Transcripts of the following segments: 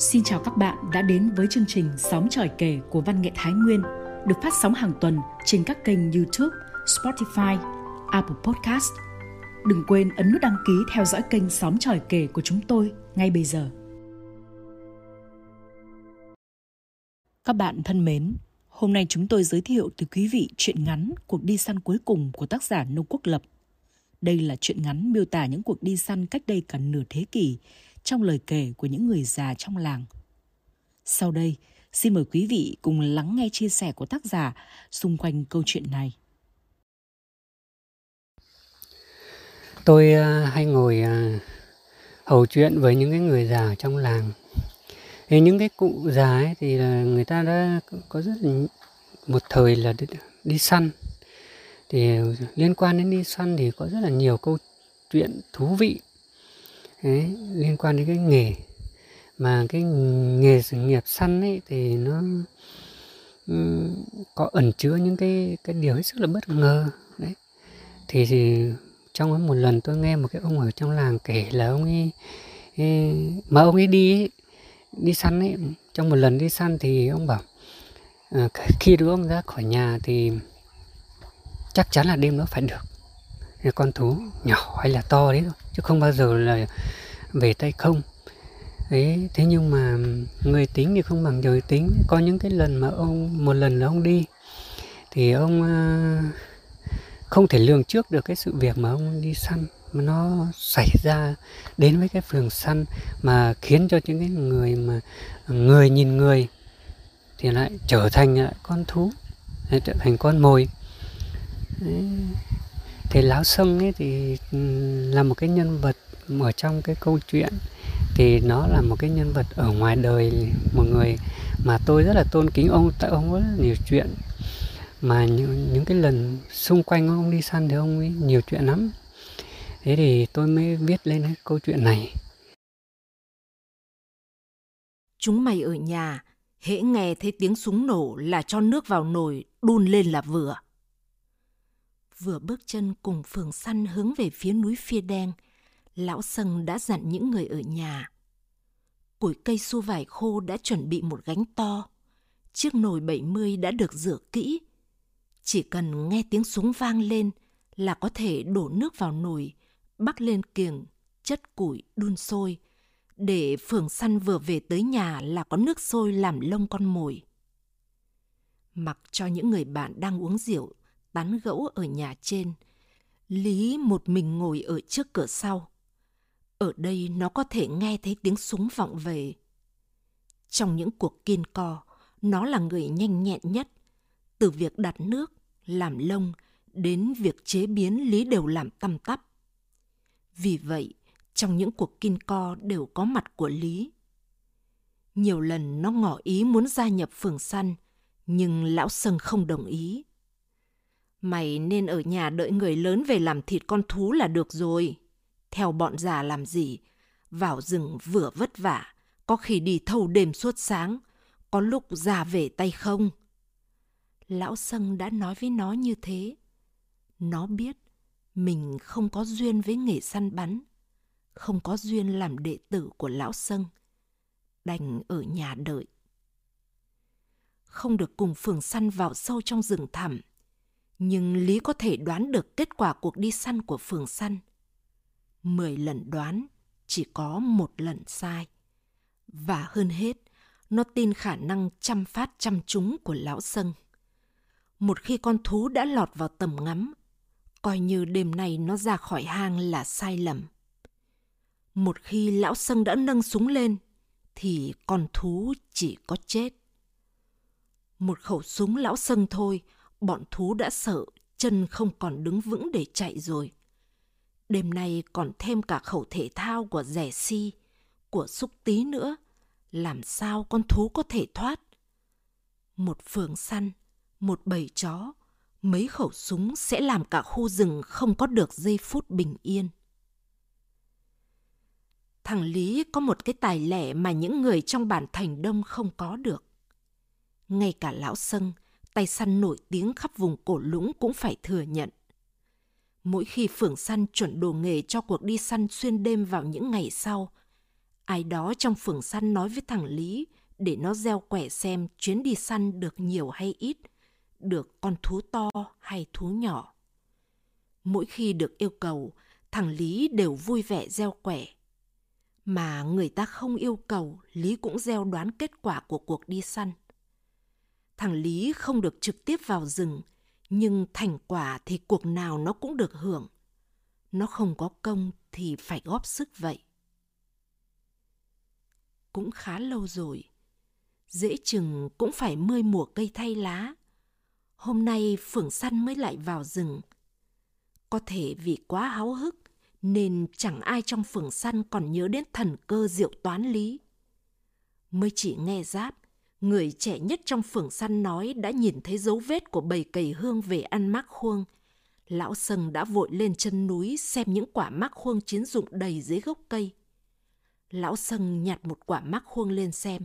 Xin chào các bạn đã đến với chương trình Sóng tròi kể của Văn nghệ Thái Nguyên được phát sóng hàng tuần trên các kênh YouTube, Spotify, Apple Podcast. Đừng quên ấn nút đăng ký theo dõi kênh Sóng tròi kể của chúng tôi ngay bây giờ. Các bạn thân mến, hôm nay chúng tôi giới thiệu tới quý vị truyện ngắn Cuộc đi săn cuối cùng của tác giả Nông Quốc Lập. Đây là truyện ngắn miêu tả những cuộc đi săn cách đây cả nửa thế kỷ trong lời kể của những người già trong làng. Sau đây, xin mời quý vị cùng lắng nghe chia sẻ của tác giả xung quanh câu chuyện này. Tôi à, hay ngồi à, hầu chuyện với những cái người già trong làng. Thì những cái cụ già ấy thì là người ta đã có rất là một thời là đi, đi săn. Thì liên quan đến đi săn thì có rất là nhiều câu chuyện thú vị Đấy, liên quan đến cái nghề. Mà cái nghề sự nghiệp săn ấy thì nó um, có ẩn chứa những cái cái điều hết sức là bất ngờ. Đấy. Thì, thì trong một lần tôi nghe một cái ông ở trong làng kể là ông ấy, ấy mà ông ấy đi ấy, đi săn ấy trong một lần đi săn thì ông bảo à, khi đưa ông ra khỏi nhà thì chắc chắn là đêm đó phải được con thú nhỏ hay là to đấy thôi, chứ không bao giờ là về tay không. Ấy thế nhưng mà người tính thì không bằng trời tính. Có những cái lần mà ông, một lần là ông đi, thì ông à, không thể lường trước được cái sự việc mà ông đi săn. Mà nó xảy ra đến với cái phường săn mà khiến cho những cái người mà người nhìn người thì lại trở thành lại con thú trở thành con mồi. Đấy thì lão sưng ấy thì là một cái nhân vật ở trong cái câu chuyện. Thì nó là một cái nhân vật ở ngoài đời một người mà tôi rất là tôn kính. Ông tại ông có rất nhiều chuyện. Mà những, những cái lần xung quanh ông đi săn thì ông ấy nhiều chuyện lắm. Thế thì tôi mới viết lên cái câu chuyện này. Chúng mày ở nhà hễ nghe thấy tiếng súng nổ là cho nước vào nồi đun lên là vừa vừa bước chân cùng phường săn hướng về phía núi phía đen, lão sân đã dặn những người ở nhà. Củi cây su vải khô đã chuẩn bị một gánh to. Chiếc nồi 70 đã được rửa kỹ. Chỉ cần nghe tiếng súng vang lên là có thể đổ nước vào nồi, bắc lên kiềng, chất củi đun sôi, để phường săn vừa về tới nhà là có nước sôi làm lông con mồi. Mặc cho những người bạn đang uống rượu tán gẫu ở nhà trên. Lý một mình ngồi ở trước cửa sau. Ở đây nó có thể nghe thấy tiếng súng vọng về. Trong những cuộc kiên co, nó là người nhanh nhẹn nhất. Từ việc đặt nước, làm lông, đến việc chế biến Lý đều làm tăm tắp. Vì vậy, trong những cuộc kinh co đều có mặt của Lý. Nhiều lần nó ngỏ ý muốn gia nhập phường săn, nhưng lão sơn không đồng ý. Mày nên ở nhà đợi người lớn về làm thịt con thú là được rồi. Theo bọn già làm gì? Vào rừng vừa vất vả, có khi đi thâu đêm suốt sáng, có lúc già về tay không. Lão Sân đã nói với nó như thế. Nó biết mình không có duyên với nghề săn bắn, không có duyên làm đệ tử của lão Sân. Đành ở nhà đợi. Không được cùng phường săn vào sâu trong rừng thẳm, nhưng Lý có thể đoán được kết quả cuộc đi săn của phường săn. Mười lần đoán, chỉ có một lần sai. Và hơn hết, nó tin khả năng chăm phát chăm trúng của lão sân. Một khi con thú đã lọt vào tầm ngắm, coi như đêm nay nó ra khỏi hang là sai lầm. Một khi lão sân đã nâng súng lên, thì con thú chỉ có chết. Một khẩu súng lão sân thôi, bọn thú đã sợ, chân không còn đứng vững để chạy rồi. Đêm nay còn thêm cả khẩu thể thao của rẻ si, của xúc tí nữa. Làm sao con thú có thể thoát? Một phường săn, một bầy chó, mấy khẩu súng sẽ làm cả khu rừng không có được giây phút bình yên. Thằng Lý có một cái tài lẻ mà những người trong bản thành đông không có được. Ngay cả lão Sân, tay săn nổi tiếng khắp vùng cổ lũng cũng phải thừa nhận. Mỗi khi phượng săn chuẩn đồ nghề cho cuộc đi săn xuyên đêm vào những ngày sau, Ai đó trong phường săn nói với thằng Lý để nó gieo quẻ xem chuyến đi săn được nhiều hay ít, được con thú to hay thú nhỏ. Mỗi khi được yêu cầu, thằng Lý đều vui vẻ gieo quẻ. Mà người ta không yêu cầu, Lý cũng gieo đoán kết quả của cuộc đi săn. Thằng Lý không được trực tiếp vào rừng, nhưng thành quả thì cuộc nào nó cũng được hưởng. Nó không có công thì phải góp sức vậy. Cũng khá lâu rồi, dễ chừng cũng phải mươi mùa cây thay lá. Hôm nay phượng săn mới lại vào rừng. Có thể vì quá háo hức nên chẳng ai trong phường săn còn nhớ đến thần cơ diệu toán lý. Mới chỉ nghe giáp, người trẻ nhất trong phường săn nói đã nhìn thấy dấu vết của bầy cầy hương về ăn mác khuông. Lão Sừng đã vội lên chân núi xem những quả mác khuông chiến dụng đầy dưới gốc cây. Lão Sừng nhặt một quả mác khuông lên xem.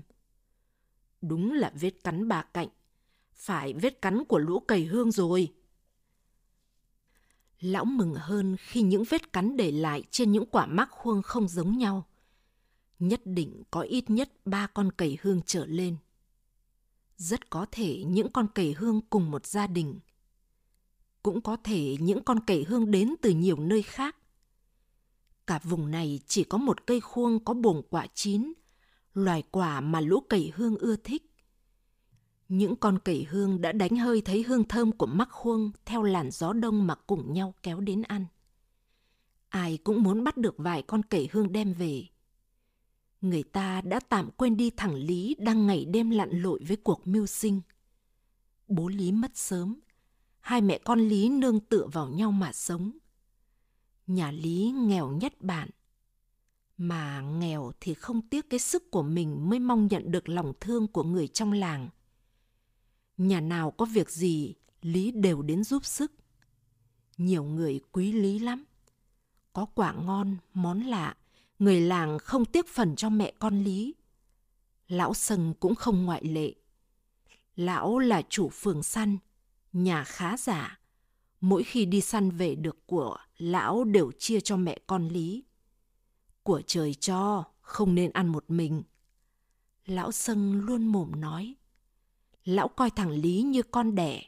Đúng là vết cắn bà cạnh. Phải vết cắn của lũ cầy hương rồi. Lão mừng hơn khi những vết cắn để lại trên những quả mác khuông không giống nhau. Nhất định có ít nhất ba con cầy hương trở lên. Rất có thể những con cầy hương cùng một gia đình. Cũng có thể những con cầy hương đến từ nhiều nơi khác. Cả vùng này chỉ có một cây khuông có bồn quả chín, loài quả mà lũ cầy hương ưa thích. Những con cầy hương đã đánh hơi thấy hương thơm của mắc khuông theo làn gió đông mà cùng nhau kéo đến ăn. Ai cũng muốn bắt được vài con cầy hương đem về. Người ta đã tạm quên đi thằng Lý đang ngày đêm lặn lội với cuộc mưu sinh. Bố Lý mất sớm, hai mẹ con Lý nương tựa vào nhau mà sống. Nhà Lý nghèo nhất bản, mà nghèo thì không tiếc cái sức của mình mới mong nhận được lòng thương của người trong làng Nhà nào có việc gì, Lý đều đến giúp sức. Nhiều người quý Lý lắm. Có quả ngon, món lạ, người làng không tiếc phần cho mẹ con Lý. Lão Sừng cũng không ngoại lệ. Lão là chủ phường săn, nhà khá giả. Mỗi khi đi săn về được của, lão đều chia cho mẹ con Lý. Của trời cho, không nên ăn một mình. Lão Sân luôn mồm nói lão coi thằng Lý như con đẻ.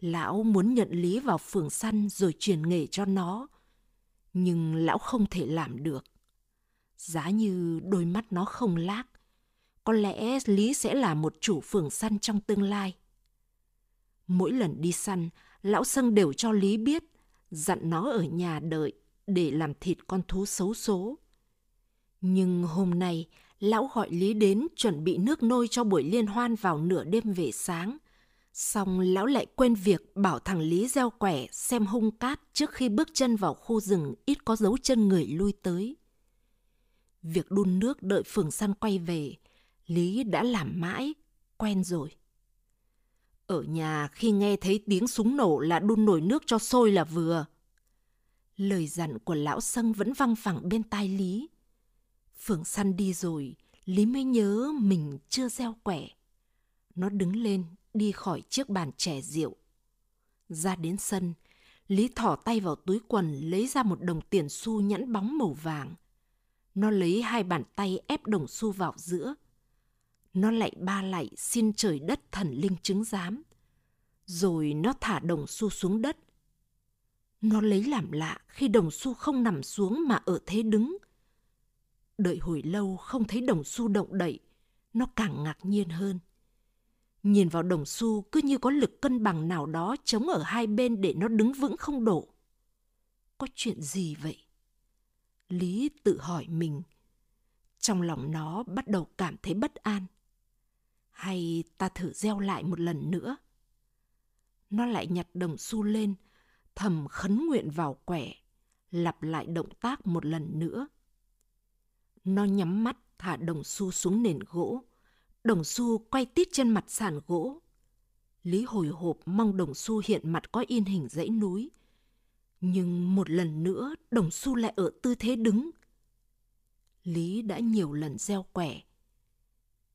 Lão muốn nhận Lý vào phường săn rồi truyền nghề cho nó, nhưng lão không thể làm được. Giá như đôi mắt nó không lác, có lẽ Lý sẽ là một chủ phường săn trong tương lai. Mỗi lần đi săn, lão Sân đều cho Lý biết, dặn nó ở nhà đợi để làm thịt con thú xấu số. Nhưng hôm nay, lão gọi Lý đến chuẩn bị nước nôi cho buổi liên hoan vào nửa đêm về sáng. Xong lão lại quên việc bảo thằng Lý gieo quẻ xem hung cát trước khi bước chân vào khu rừng ít có dấu chân người lui tới. Việc đun nước đợi phường săn quay về, Lý đã làm mãi, quen rồi. Ở nhà khi nghe thấy tiếng súng nổ là đun nồi nước cho sôi là vừa. Lời dặn của lão Sân vẫn văng phẳng bên tai Lý. phường săn đi rồi, Lý mới nhớ mình chưa gieo quẻ. Nó đứng lên, đi khỏi chiếc bàn chè rượu. Ra đến sân, Lý thỏ tay vào túi quần lấy ra một đồng tiền xu nhẵn bóng màu vàng. Nó lấy hai bàn tay ép đồng xu vào giữa. Nó lạy ba lạy xin trời đất thần linh chứng giám. Rồi nó thả đồng xu xuống đất. Nó lấy làm lạ khi đồng xu không nằm xuống mà ở thế đứng Đợi hồi lâu không thấy đồng xu động đậy, nó càng ngạc nhiên hơn. Nhìn vào đồng xu cứ như có lực cân bằng nào đó chống ở hai bên để nó đứng vững không đổ. Có chuyện gì vậy? Lý tự hỏi mình. Trong lòng nó bắt đầu cảm thấy bất an. Hay ta thử gieo lại một lần nữa? Nó lại nhặt đồng xu lên, thầm khấn nguyện vào quẻ, lặp lại động tác một lần nữa. Nó nhắm mắt thả đồng xu xuống nền gỗ. Đồng xu quay tít trên mặt sàn gỗ. Lý hồi hộp mong đồng xu hiện mặt có in hình dãy núi. Nhưng một lần nữa đồng xu lại ở tư thế đứng. Lý đã nhiều lần gieo quẻ.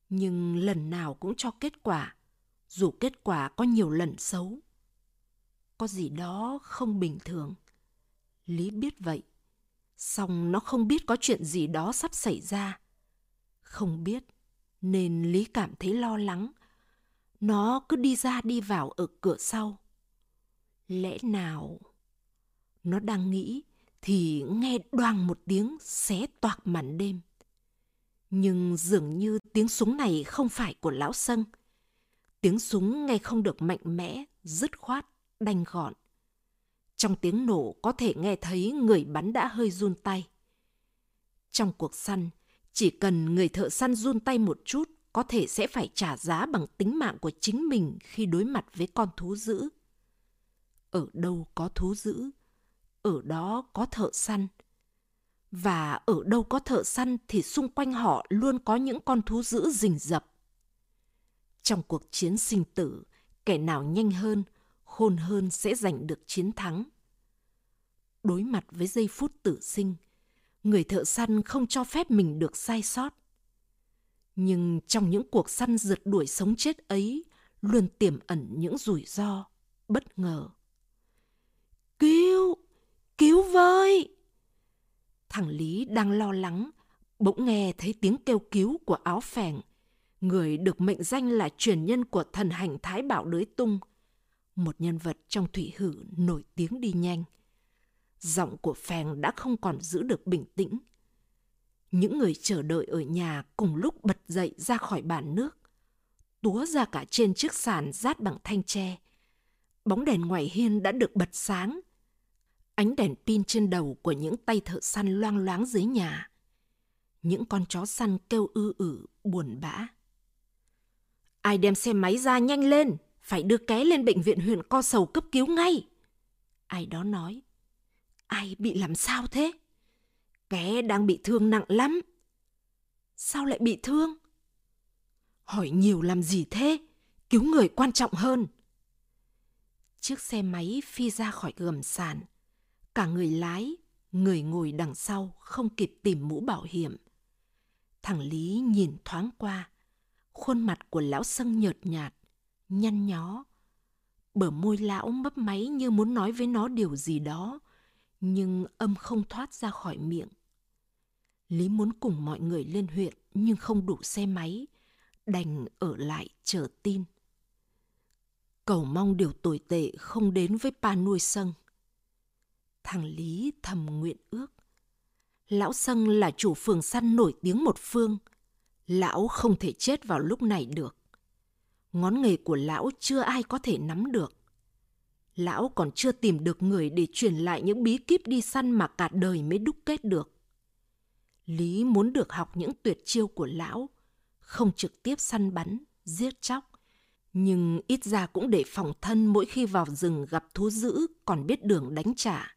Nhưng lần nào cũng cho kết quả, dù kết quả có nhiều lần xấu. Có gì đó không bình thường. Lý biết vậy. song nó không biết có chuyện gì đó sắp xảy ra. Không biết, nên Lý cảm thấy lo lắng. Nó cứ đi ra đi vào ở cửa sau. Lẽ nào... Nó đang nghĩ thì nghe đoàng một tiếng xé toạc màn đêm. Nhưng dường như tiếng súng này không phải của lão sân. Tiếng súng nghe không được mạnh mẽ, dứt khoát, đanh gọn. Trong tiếng nổ có thể nghe thấy người bắn đã hơi run tay. Trong cuộc săn, chỉ cần người thợ săn run tay một chút có thể sẽ phải trả giá bằng tính mạng của chính mình khi đối mặt với con thú dữ. Ở đâu có thú dữ, ở đó có thợ săn. Và ở đâu có thợ săn thì xung quanh họ luôn có những con thú dữ rình rập. Trong cuộc chiến sinh tử, kẻ nào nhanh hơn, khôn hơn sẽ giành được chiến thắng. Đối mặt với giây phút tử sinh, người thợ săn không cho phép mình được sai sót. Nhưng trong những cuộc săn rượt đuổi sống chết ấy luôn tiềm ẩn những rủi ro, bất ngờ. Cứu! Cứu với! Thằng Lý đang lo lắng, bỗng nghe thấy tiếng kêu cứu của áo phèn, người được mệnh danh là truyền nhân của thần hành Thái Bảo Đới Tung, một nhân vật trong thủy hử nổi tiếng đi nhanh. Giọng của phèn đã không còn giữ được bình tĩnh. Những người chờ đợi ở nhà cùng lúc bật dậy ra khỏi bàn nước, túa ra cả trên chiếc sàn rát bằng thanh tre. Bóng đèn ngoài hiên đã được bật sáng, Ánh đèn pin trên đầu của những tay thợ săn loang loáng dưới nhà. Những con chó săn kêu ư ử, buồn bã. Ai đem xe máy ra nhanh lên, phải đưa ké lên bệnh viện huyện Co Sầu cấp cứu ngay. Ai đó nói. Ai bị làm sao thế? Ké đang bị thương nặng lắm. Sao lại bị thương? Hỏi nhiều làm gì thế? Cứu người quan trọng hơn. Chiếc xe máy phi ra khỏi gầm sàn Cả người lái, người ngồi đằng sau không kịp tìm mũ bảo hiểm. Thằng Lý nhìn thoáng qua, khuôn mặt của lão sân nhợt nhạt, nhăn nhó. Bờ môi lão mấp máy như muốn nói với nó điều gì đó, nhưng âm không thoát ra khỏi miệng. Lý muốn cùng mọi người lên huyện nhưng không đủ xe máy, đành ở lại chờ tin. Cầu mong điều tồi tệ không đến với pa nuôi sân. Thằng Lý thầm nguyện ước. Lão Sân là chủ phường săn nổi tiếng một phương. Lão không thể chết vào lúc này được. Ngón nghề của lão chưa ai có thể nắm được. Lão còn chưa tìm được người để truyền lại những bí kíp đi săn mà cả đời mới đúc kết được. Lý muốn được học những tuyệt chiêu của lão, không trực tiếp săn bắn, giết chóc, nhưng ít ra cũng để phòng thân mỗi khi vào rừng gặp thú dữ còn biết đường đánh trả.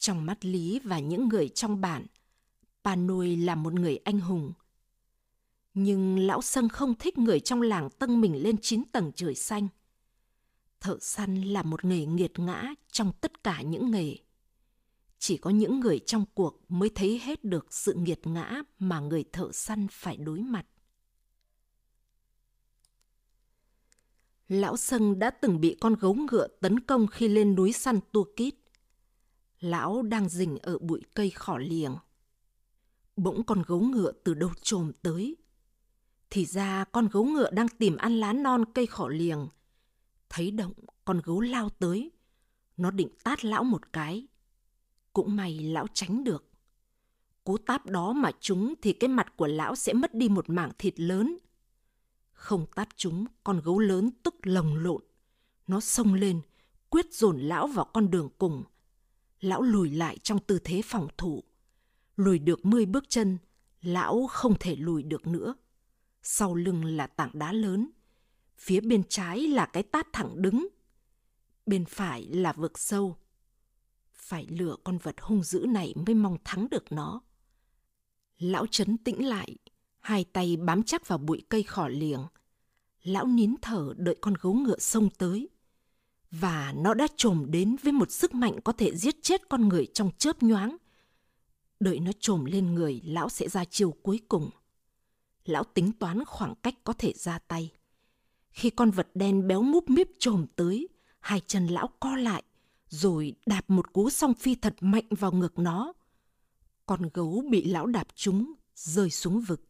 Trong mắt Lý và những người trong bản, Panoi là một người anh hùng. Nhưng lão Sân không thích người trong làng tâng mình lên chín tầng trời xanh. Thợ săn là một nghề nghiệt ngã trong tất cả những nghề. Chỉ có những người trong cuộc mới thấy hết được sự nghiệt ngã mà người thợ săn phải đối mặt. Lão Sân đã từng bị con gấu ngựa tấn công khi lên núi săn tua kít lão đang rình ở bụi cây khỏ liềng. Bỗng con gấu ngựa từ đâu trồm tới. Thì ra con gấu ngựa đang tìm ăn lá non cây khỏ liềng. Thấy động, con gấu lao tới. Nó định tát lão một cái. Cũng may lão tránh được. Cú tát đó mà chúng thì cái mặt của lão sẽ mất đi một mảng thịt lớn. Không tát chúng, con gấu lớn tức lồng lộn. Nó xông lên, quyết dồn lão vào con đường cùng – lão lùi lại trong tư thế phòng thủ. Lùi được mươi bước chân, lão không thể lùi được nữa. Sau lưng là tảng đá lớn, phía bên trái là cái tát thẳng đứng, bên phải là vực sâu. Phải lựa con vật hung dữ này mới mong thắng được nó. Lão chấn tĩnh lại, hai tay bám chắc vào bụi cây khỏ liềng. Lão nín thở đợi con gấu ngựa xông tới và nó đã trồm đến với một sức mạnh có thể giết chết con người trong chớp nhoáng. Đợi nó trồm lên người, lão sẽ ra chiều cuối cùng. Lão tính toán khoảng cách có thể ra tay. Khi con vật đen béo múp míp trồm tới, hai chân lão co lại, rồi đạp một cú song phi thật mạnh vào ngực nó. Con gấu bị lão đạp trúng, rơi xuống vực.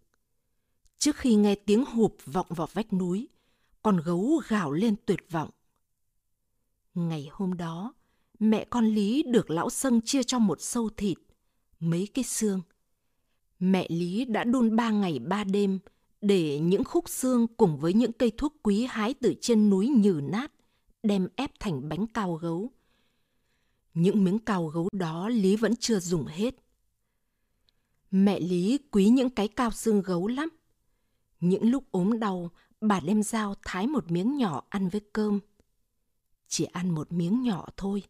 Trước khi nghe tiếng hụp vọng vào vách núi, con gấu gào lên tuyệt vọng. Ngày hôm đó, mẹ con Lý được lão Sân chia cho một sâu thịt, mấy cái xương. Mẹ Lý đã đun ba ngày ba đêm để những khúc xương cùng với những cây thuốc quý hái từ trên núi nhừ nát, đem ép thành bánh cao gấu. Những miếng cao gấu đó Lý vẫn chưa dùng hết. Mẹ Lý quý những cái cao xương gấu lắm. Những lúc ốm đau, bà đem dao thái một miếng nhỏ ăn với cơm. Chỉ ăn một miếng nhỏ thôi,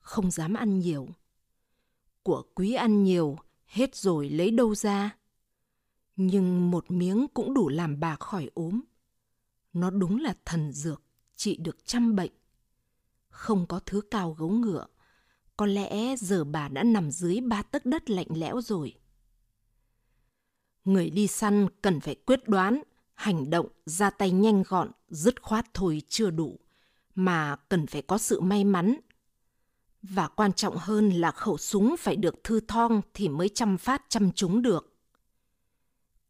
không dám ăn nhiều. Của quý ăn nhiều, hết rồi lấy đâu ra. Nhưng một miếng cũng đủ làm bà khỏi ốm. Nó đúng là thần dược, trị được trăm bệnh. Không có thứ cao gấu ngựa, có lẽ giờ bà đã nằm dưới ba tấc đất lạnh lẽo rồi. Người đi săn cần phải quyết đoán, hành động, ra tay nhanh gọn, dứt khoát thôi chưa đủ, mà cần phải có sự may mắn. Và quan trọng hơn là khẩu súng phải được thư thong thì mới chăm phát chăm chúng được.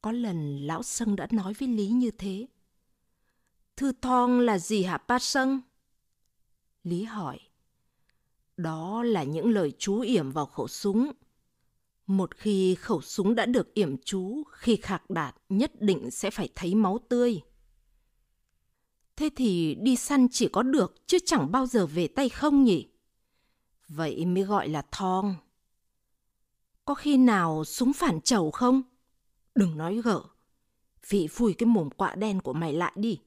Có lần lão Sân đã nói với Lý như thế. Thư thong là gì hả ba Sân? Lý hỏi. Đó là những lời chú yểm vào khẩu súng. Một khi khẩu súng đã được yểm chú, khi khạc đạt nhất định sẽ phải thấy máu tươi. Thế thì đi săn chỉ có được chứ chẳng bao giờ về tay không nhỉ? Vậy mới gọi là thong. Có khi nào súng phản chầu không? Đừng nói gở. Vị phùi cái mồm quạ đen của mày lại đi.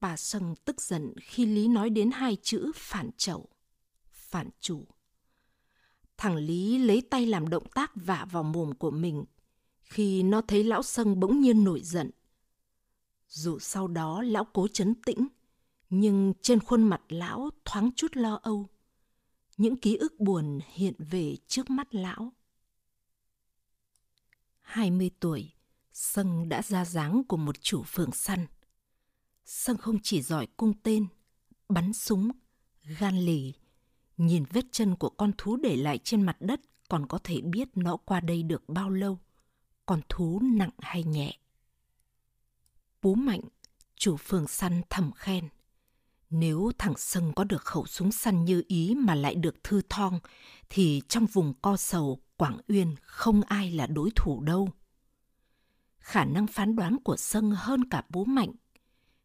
Bà Sân tức giận khi Lý nói đến hai chữ phản chầu, phản chủ. Thằng Lý lấy tay làm động tác vả vào mồm của mình khi nó thấy lão Sân bỗng nhiên nổi giận. Dù sau đó lão cố chấn tĩnh, nhưng trên khuôn mặt lão thoáng chút lo âu. Những ký ức buồn hiện về trước mắt lão. 20 tuổi, Sân đã ra dáng của một chủ phường săn. Sân không chỉ giỏi cung tên, bắn súng, gan lì, nhìn vết chân của con thú để lại trên mặt đất còn có thể biết nó qua đây được bao lâu, con thú nặng hay nhẹ. Bố Mạnh, chủ phường săn thầm khen. Nếu thằng Sân có được khẩu súng săn như ý mà lại được thư thong, thì trong vùng co sầu, Quảng Uyên không ai là đối thủ đâu. Khả năng phán đoán của Sân hơn cả bố Mạnh.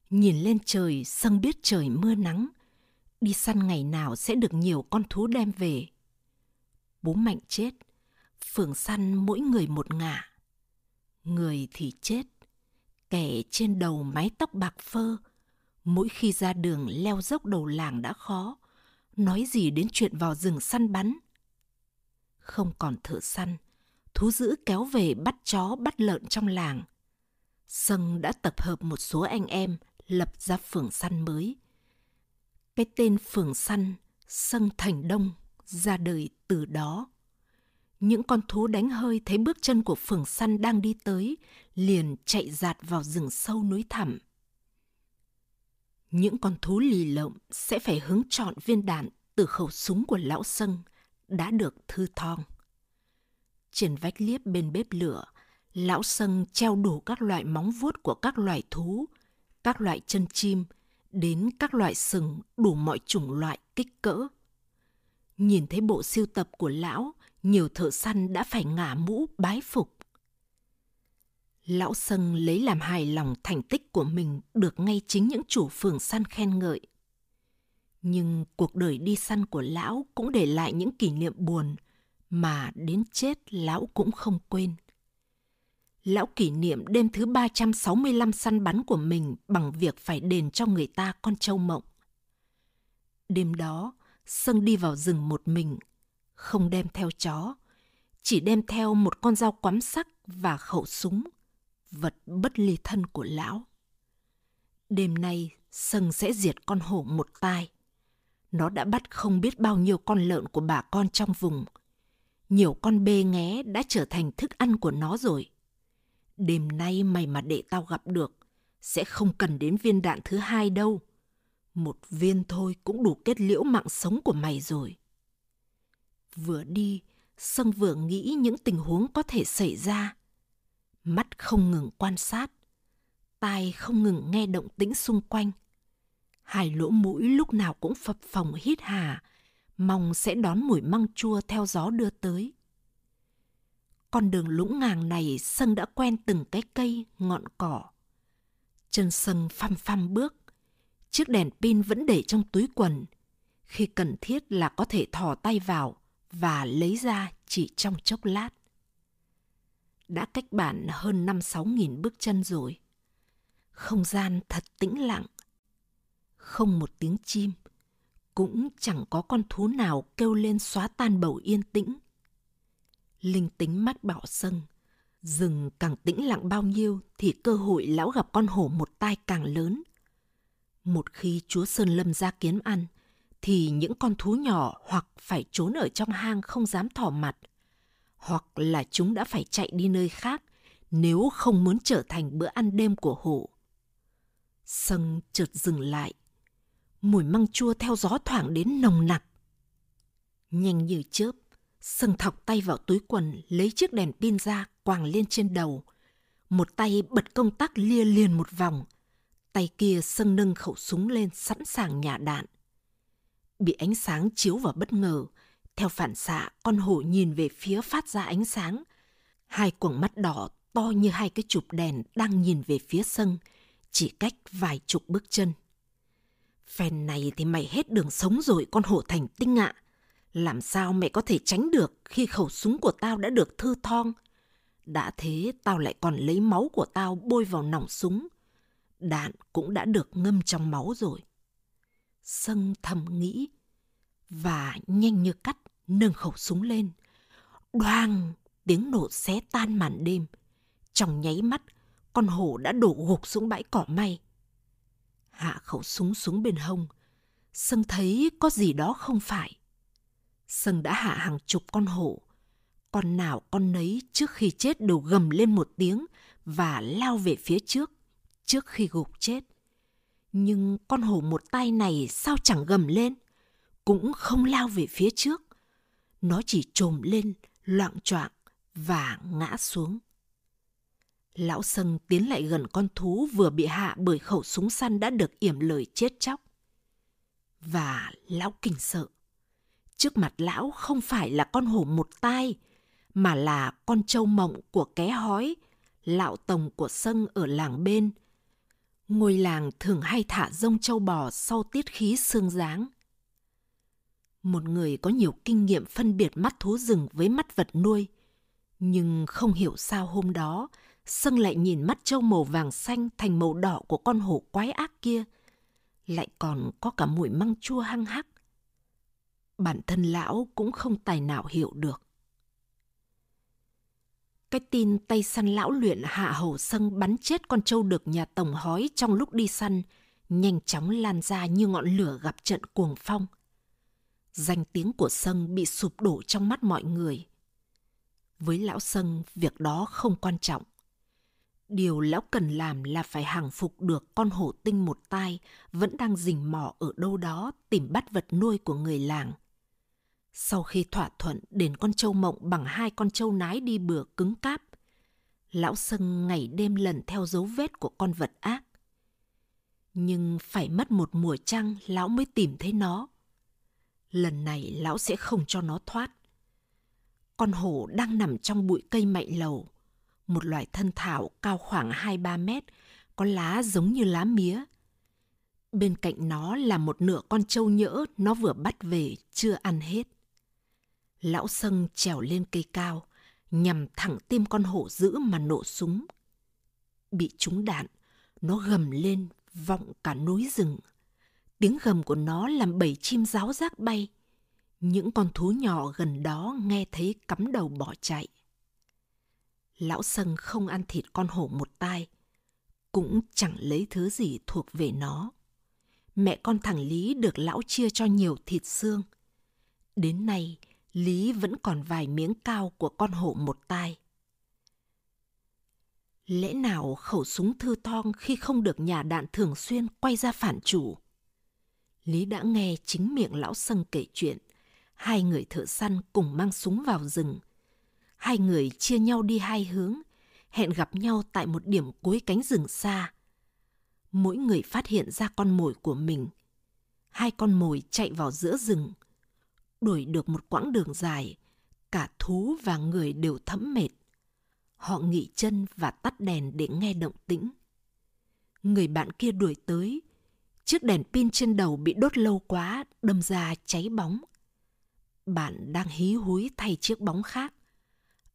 Nhìn lên trời, Sân biết trời mưa nắng. Đi săn ngày nào sẽ được nhiều con thú đem về. Bố Mạnh chết, phường săn mỗi người một ngả. Người thì chết, kẻ trên đầu mái tóc bạc phơ, mỗi khi ra đường leo dốc đầu làng đã khó, nói gì đến chuyện vào rừng săn bắn. Không còn thợ săn, thú dữ kéo về bắt chó bắt lợn trong làng. Sân đã tập hợp một số anh em lập ra phường săn mới. Cái tên phường săn Sân Thành Đông ra đời từ đó. Những con thú đánh hơi thấy bước chân của phường săn đang đi tới, liền chạy giạt vào rừng sâu núi thẳm. Những con thú lì lợm sẽ phải hứng chọn viên đạn từ khẩu súng của lão Sân đã được thư thong. Trên vách liếp bên bếp lửa, lão Sân treo đủ các loại móng vuốt của các loài thú, các loại chân chim, đến các loại sừng đủ mọi chủng loại kích cỡ. Nhìn thấy bộ siêu tập của lão, nhiều thợ săn đã phải ngả mũ bái phục. Lão Sân lấy làm hài lòng thành tích của mình được ngay chính những chủ phường săn khen ngợi. Nhưng cuộc đời đi săn của lão cũng để lại những kỷ niệm buồn mà đến chết lão cũng không quên. Lão kỷ niệm đêm thứ 365 săn bắn của mình bằng việc phải đền cho người ta con trâu mộng. Đêm đó, Sân đi vào rừng một mình, không đem theo chó, chỉ đem theo một con dao quắm sắc và khẩu súng, vật bất ly thân của lão. Đêm nay, Sân sẽ diệt con hổ một tai. Nó đã bắt không biết bao nhiêu con lợn của bà con trong vùng. Nhiều con bê nghé đã trở thành thức ăn của nó rồi. Đêm nay mày mà để tao gặp được, sẽ không cần đến viên đạn thứ hai đâu. Một viên thôi cũng đủ kết liễu mạng sống của mày rồi. Vừa đi, Sân vừa nghĩ những tình huống có thể xảy ra. Mắt không ngừng quan sát, tai không ngừng nghe động tĩnh xung quanh. Hai lỗ mũi lúc nào cũng phập phồng hít hà, mong sẽ đón mùi măng chua theo gió đưa tới. Con đường lũng ngàng này Sân đã quen từng cái cây, ngọn cỏ. Chân Sân phăm phăm bước, chiếc đèn pin vẫn để trong túi quần. Khi cần thiết là có thể thò tay vào và lấy ra chỉ trong chốc lát. Đã cách bạn hơn năm sáu nghìn bước chân rồi. Không gian thật tĩnh lặng. Không một tiếng chim, cũng chẳng có con thú nào kêu lên xóa tan bầu yên tĩnh. Linh tính mắt bảo sân, rừng càng tĩnh lặng bao nhiêu thì cơ hội lão gặp con hổ một tai càng lớn. Một khi chúa Sơn Lâm ra kiến ăn, thì những con thú nhỏ hoặc phải trốn ở trong hang không dám thỏ mặt, hoặc là chúng đã phải chạy đi nơi khác nếu không muốn trở thành bữa ăn đêm của hổ. Sân chợt dừng lại, mùi măng chua theo gió thoảng đến nồng nặc. Nhanh như chớp, Sân thọc tay vào túi quần, lấy chiếc đèn pin ra, quàng lên trên đầu. Một tay bật công tắc lia liền một vòng. Tay kia Sân nâng khẩu súng lên sẵn sàng nhả đạn. Bị ánh sáng chiếu vào bất ngờ, theo phản xạ con hổ nhìn về phía phát ra ánh sáng. Hai quầng mắt đỏ to như hai cái chụp đèn đang nhìn về phía sân, chỉ cách vài chục bước chân. Phen này thì mày hết đường sống rồi con hổ thành tinh ạ. Làm sao mày có thể tránh được khi khẩu súng của tao đã được thư thong? Đã thế tao lại còn lấy máu của tao bôi vào nòng súng. Đạn cũng đã được ngâm trong máu rồi. Sân thầm nghĩ và nhanh như cắt nâng khẩu súng lên. Đoàng! Tiếng nổ xé tan màn đêm. Trong nháy mắt, con hổ đã đổ gục xuống bãi cỏ may. Hạ khẩu súng xuống bên hông. Sân thấy có gì đó không phải. Sân đã hạ hàng chục con hổ. Con nào con nấy trước khi chết đều gầm lên một tiếng và lao về phía trước trước khi gục chết. Nhưng con hổ một tay này sao chẳng gầm lên, cũng không lao về phía trước. Nó chỉ trồm lên, loạn choạng và ngã xuống. Lão Sân tiến lại gần con thú vừa bị hạ bởi khẩu súng săn đã được yểm lời chết chóc. Và lão kinh sợ. Trước mặt lão không phải là con hổ một tai, mà là con trâu mộng của ké hói, lão tổng của sân ở làng bên. Ngôi làng thường hay thả rông châu bò sau tiết khí sương dáng. Một người có nhiều kinh nghiệm phân biệt mắt thú rừng với mắt vật nuôi, nhưng không hiểu sao hôm đó, Sân lại nhìn mắt châu màu vàng xanh thành màu đỏ của con hổ quái ác kia, lại còn có cả mùi măng chua hăng hắc bản thân lão cũng không tài nào hiểu được. Cái tin tay săn lão luyện hạ hầu sân bắn chết con trâu được nhà tổng hói trong lúc đi săn, nhanh chóng lan ra như ngọn lửa gặp trận cuồng phong. Danh tiếng của sân bị sụp đổ trong mắt mọi người. Với lão sân, việc đó không quan trọng. Điều lão cần làm là phải hàng phục được con hổ tinh một tai vẫn đang rình mò ở đâu đó tìm bắt vật nuôi của người làng – sau khi thỏa thuận đền con trâu mộng bằng hai con trâu nái đi bừa cứng cáp, lão sân ngày đêm lần theo dấu vết của con vật ác. Nhưng phải mất một mùa trăng lão mới tìm thấy nó. Lần này lão sẽ không cho nó thoát. Con hổ đang nằm trong bụi cây mạnh lầu, một loại thân thảo cao khoảng 2-3 mét, có lá giống như lá mía. Bên cạnh nó là một nửa con trâu nhỡ nó vừa bắt về, chưa ăn hết. Lão Sân trèo lên cây cao, nhằm thẳng tim con hổ dữ mà nổ súng. Bị trúng đạn, nó gầm lên vọng cả núi rừng. Tiếng gầm của nó làm bầy chim ráo rác bay. Những con thú nhỏ gần đó nghe thấy cắm đầu bỏ chạy. Lão Sân không ăn thịt con hổ một tai, cũng chẳng lấy thứ gì thuộc về nó. Mẹ con thằng Lý được lão chia cho nhiều thịt xương. Đến nay, Lý vẫn còn vài miếng cao của con hổ một tai. Lẽ nào khẩu súng thư thong khi không được nhà đạn thường xuyên quay ra phản chủ? Lý đã nghe chính miệng lão sân kể chuyện. Hai người thợ săn cùng mang súng vào rừng. Hai người chia nhau đi hai hướng. hẹn gặp nhau tại một điểm cuối cánh rừng xa. Mỗi người phát hiện ra con mồi của mình. Hai con mồi chạy vào giữa rừng. Đuổi được một quãng đường dài, cả thú và người đều thấm mệt. Họ nghỉ chân và tắt đèn để nghe động tĩnh. Người bạn kia đuổi tới, chiếc đèn pin trên đầu bị đốt lâu quá, đâm ra cháy bóng. Bạn đang hí húi thay chiếc bóng khác.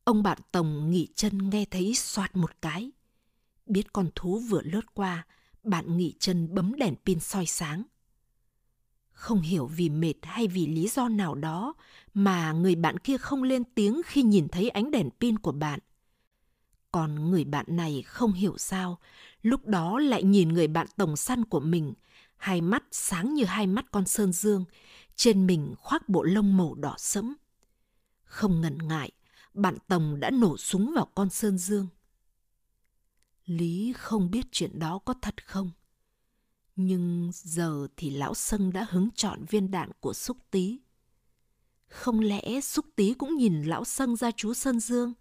Ông bạn Tổng nghỉ chân nghe thấy soạt một cái. Biết con thú vừa lướt qua, bạn nghỉ chân bấm đèn pin soi sáng. Không hiểu vì mệt hay vì lý do nào đó mà người bạn kia không lên tiếng khi nhìn thấy ánh đèn pin của bạn. Còn người bạn này không hiểu sao, lúc đó lại nhìn người bạn tổng săn của mình, hai mắt sáng như hai mắt con sơn dương, trên mình khoác bộ lông màu đỏ sẫm. Không ngần ngại, bạn tổng đã nổ súng vào con sơn dương. Lý không biết chuyện đó có thật không. Nhưng giờ thì lão Sân đã hứng chọn viên đạn của xúc tí. Không lẽ xúc tí cũng nhìn lão Sân ra chú Sơn Dương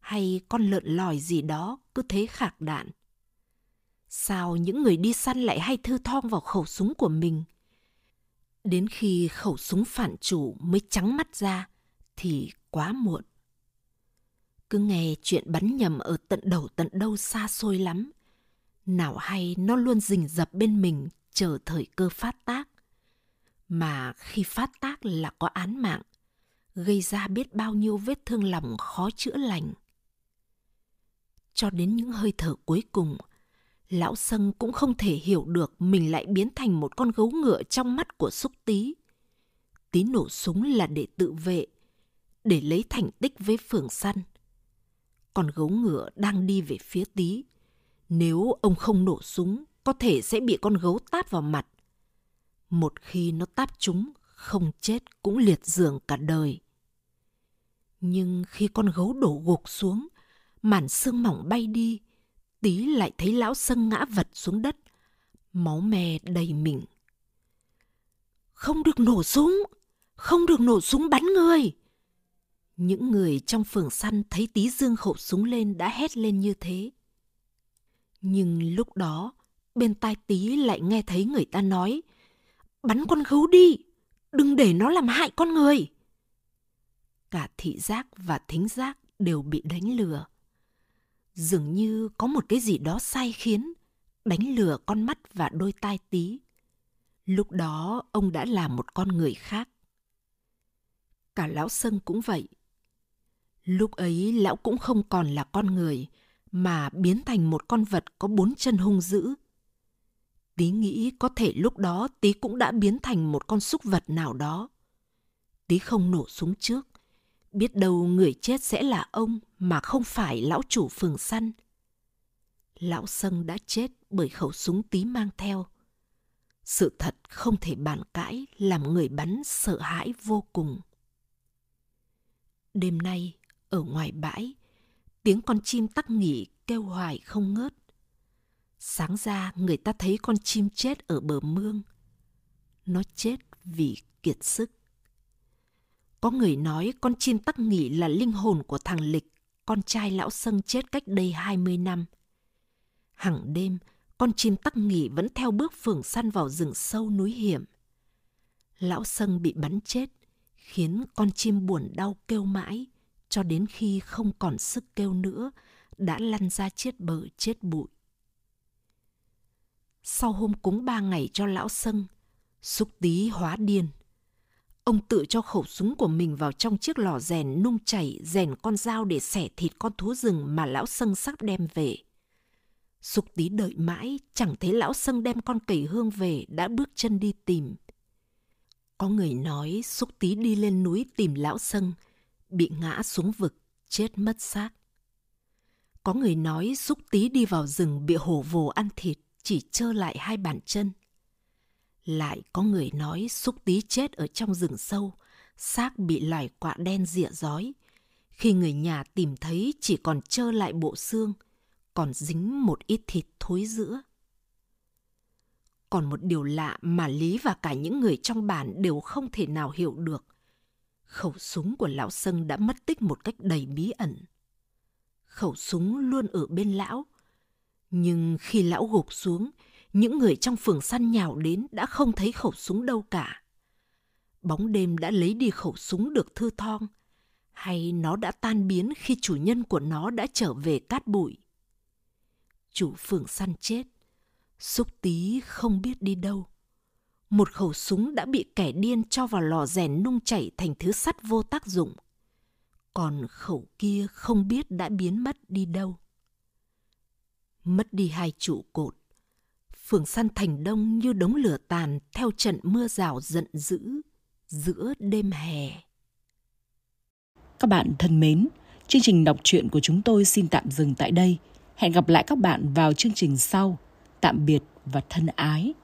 hay con lợn lòi gì đó cứ thế khạc đạn? Sao những người đi săn lại hay thư thong vào khẩu súng của mình? Đến khi khẩu súng phản chủ mới trắng mắt ra thì quá muộn. Cứ nghe chuyện bắn nhầm ở tận đầu tận đâu xa xôi lắm. Nào hay nó luôn rình rập bên mình chờ thời cơ phát tác. Mà khi phát tác là có án mạng, gây ra biết bao nhiêu vết thương lòng khó chữa lành. Cho đến những hơi thở cuối cùng, lão sân cũng không thể hiểu được mình lại biến thành một con gấu ngựa trong mắt của xúc tí. Tí nổ súng là để tự vệ, để lấy thành tích với phường săn. Còn gấu ngựa đang đi về phía tí. Nếu ông không nổ súng, có thể sẽ bị con gấu tát vào mặt. Một khi nó tát chúng, không chết cũng liệt giường cả đời. Nhưng khi con gấu đổ gục xuống, màn xương mỏng bay đi, tí lại thấy lão sân ngã vật xuống đất, máu me đầy mình. Không được nổ súng, không được nổ súng bắn người. Những người trong phường săn thấy tí dương khẩu súng lên đã hét lên như thế. Nhưng lúc đó, bên tai tí lại nghe thấy người ta nói, bắn con gấu đi, đừng để nó làm hại con người. Cả thị giác và thính giác đều bị đánh lừa. Dường như có một cái gì đó sai khiến, đánh lừa con mắt và đôi tai tí. Lúc đó ông đã là một con người khác. Cả lão Sân cũng vậy. Lúc ấy lão cũng không còn là con người, mà biến thành một con vật có bốn chân hung dữ. Tí nghĩ có thể lúc đó tí cũng đã biến thành một con súc vật nào đó. Tí không nổ súng trước, biết đâu người chết sẽ là ông mà không phải lão chủ phường săn. Lão Sân đã chết bởi khẩu súng tí mang theo. Sự thật không thể bàn cãi làm người bắn sợ hãi vô cùng. Đêm nay, ở ngoài bãi, tiếng con chim tắc nghỉ kêu hoài không ngớt. Sáng ra người ta thấy con chim chết ở bờ mương. Nó chết vì kiệt sức. Có người nói con chim tắc nghỉ là linh hồn của thằng Lịch, con trai lão Sân chết cách đây 20 năm. Hằng đêm, con chim tắc nghỉ vẫn theo bước phường săn vào rừng sâu núi hiểm. Lão Sân bị bắn chết, khiến con chim buồn đau kêu mãi, cho đến khi không còn sức kêu nữa, đã lăn ra chết bờ chết bụi. Sau hôm cúng ba ngày cho lão Sân, xúc tí hóa điên. Ông tự cho khẩu súng của mình vào trong chiếc lò rèn nung chảy rèn con dao để xẻ thịt con thú rừng mà lão Sân sắp đem về. Xúc tí đợi mãi, chẳng thấy lão Sân đem con cầy hương về đã bước chân đi tìm. Có người nói xúc tí đi lên núi tìm lão Sân, bị ngã xuống vực, chết mất xác. Có người nói xúc tí đi vào rừng bị hổ vồ ăn thịt, chỉ trơ lại hai bàn chân. Lại có người nói xúc tí chết ở trong rừng sâu, xác bị loài quạ đen rỉa rói. Khi người nhà tìm thấy chỉ còn trơ lại bộ xương, còn dính một ít thịt thối giữa. Còn một điều lạ mà Lý và cả những người trong bản đều không thể nào hiểu được. Khẩu súng của lão Sân đã mất tích một cách đầy bí ẩn. khẩu súng luôn ở bên lão. Nhưng khi lão gục xuống, những người trong phường săn nhào đến đã không thấy khẩu súng đâu cả. Bóng đêm đã lấy đi khẩu súng được thư thong, hay nó đã tan biến khi chủ nhân của nó đã trở về cát bụi. Chủ phường săn chết, xúc tí không biết đi đâu. Một khẩu súng đã bị kẻ điên cho vào lò rèn nung chảy thành thứ sắt vô tác dụng. Còn khẩu kia không biết đã biến mất đi đâu. Mất đi hai trụ cột. Phường săn thành đông như đống lửa tàn theo trận mưa rào giận dữ giữa đêm hè. Các bạn thân mến, chương trình đọc truyện của chúng tôi xin tạm dừng tại đây. Hẹn gặp lại các bạn vào chương trình sau. Tạm biệt và thân ái.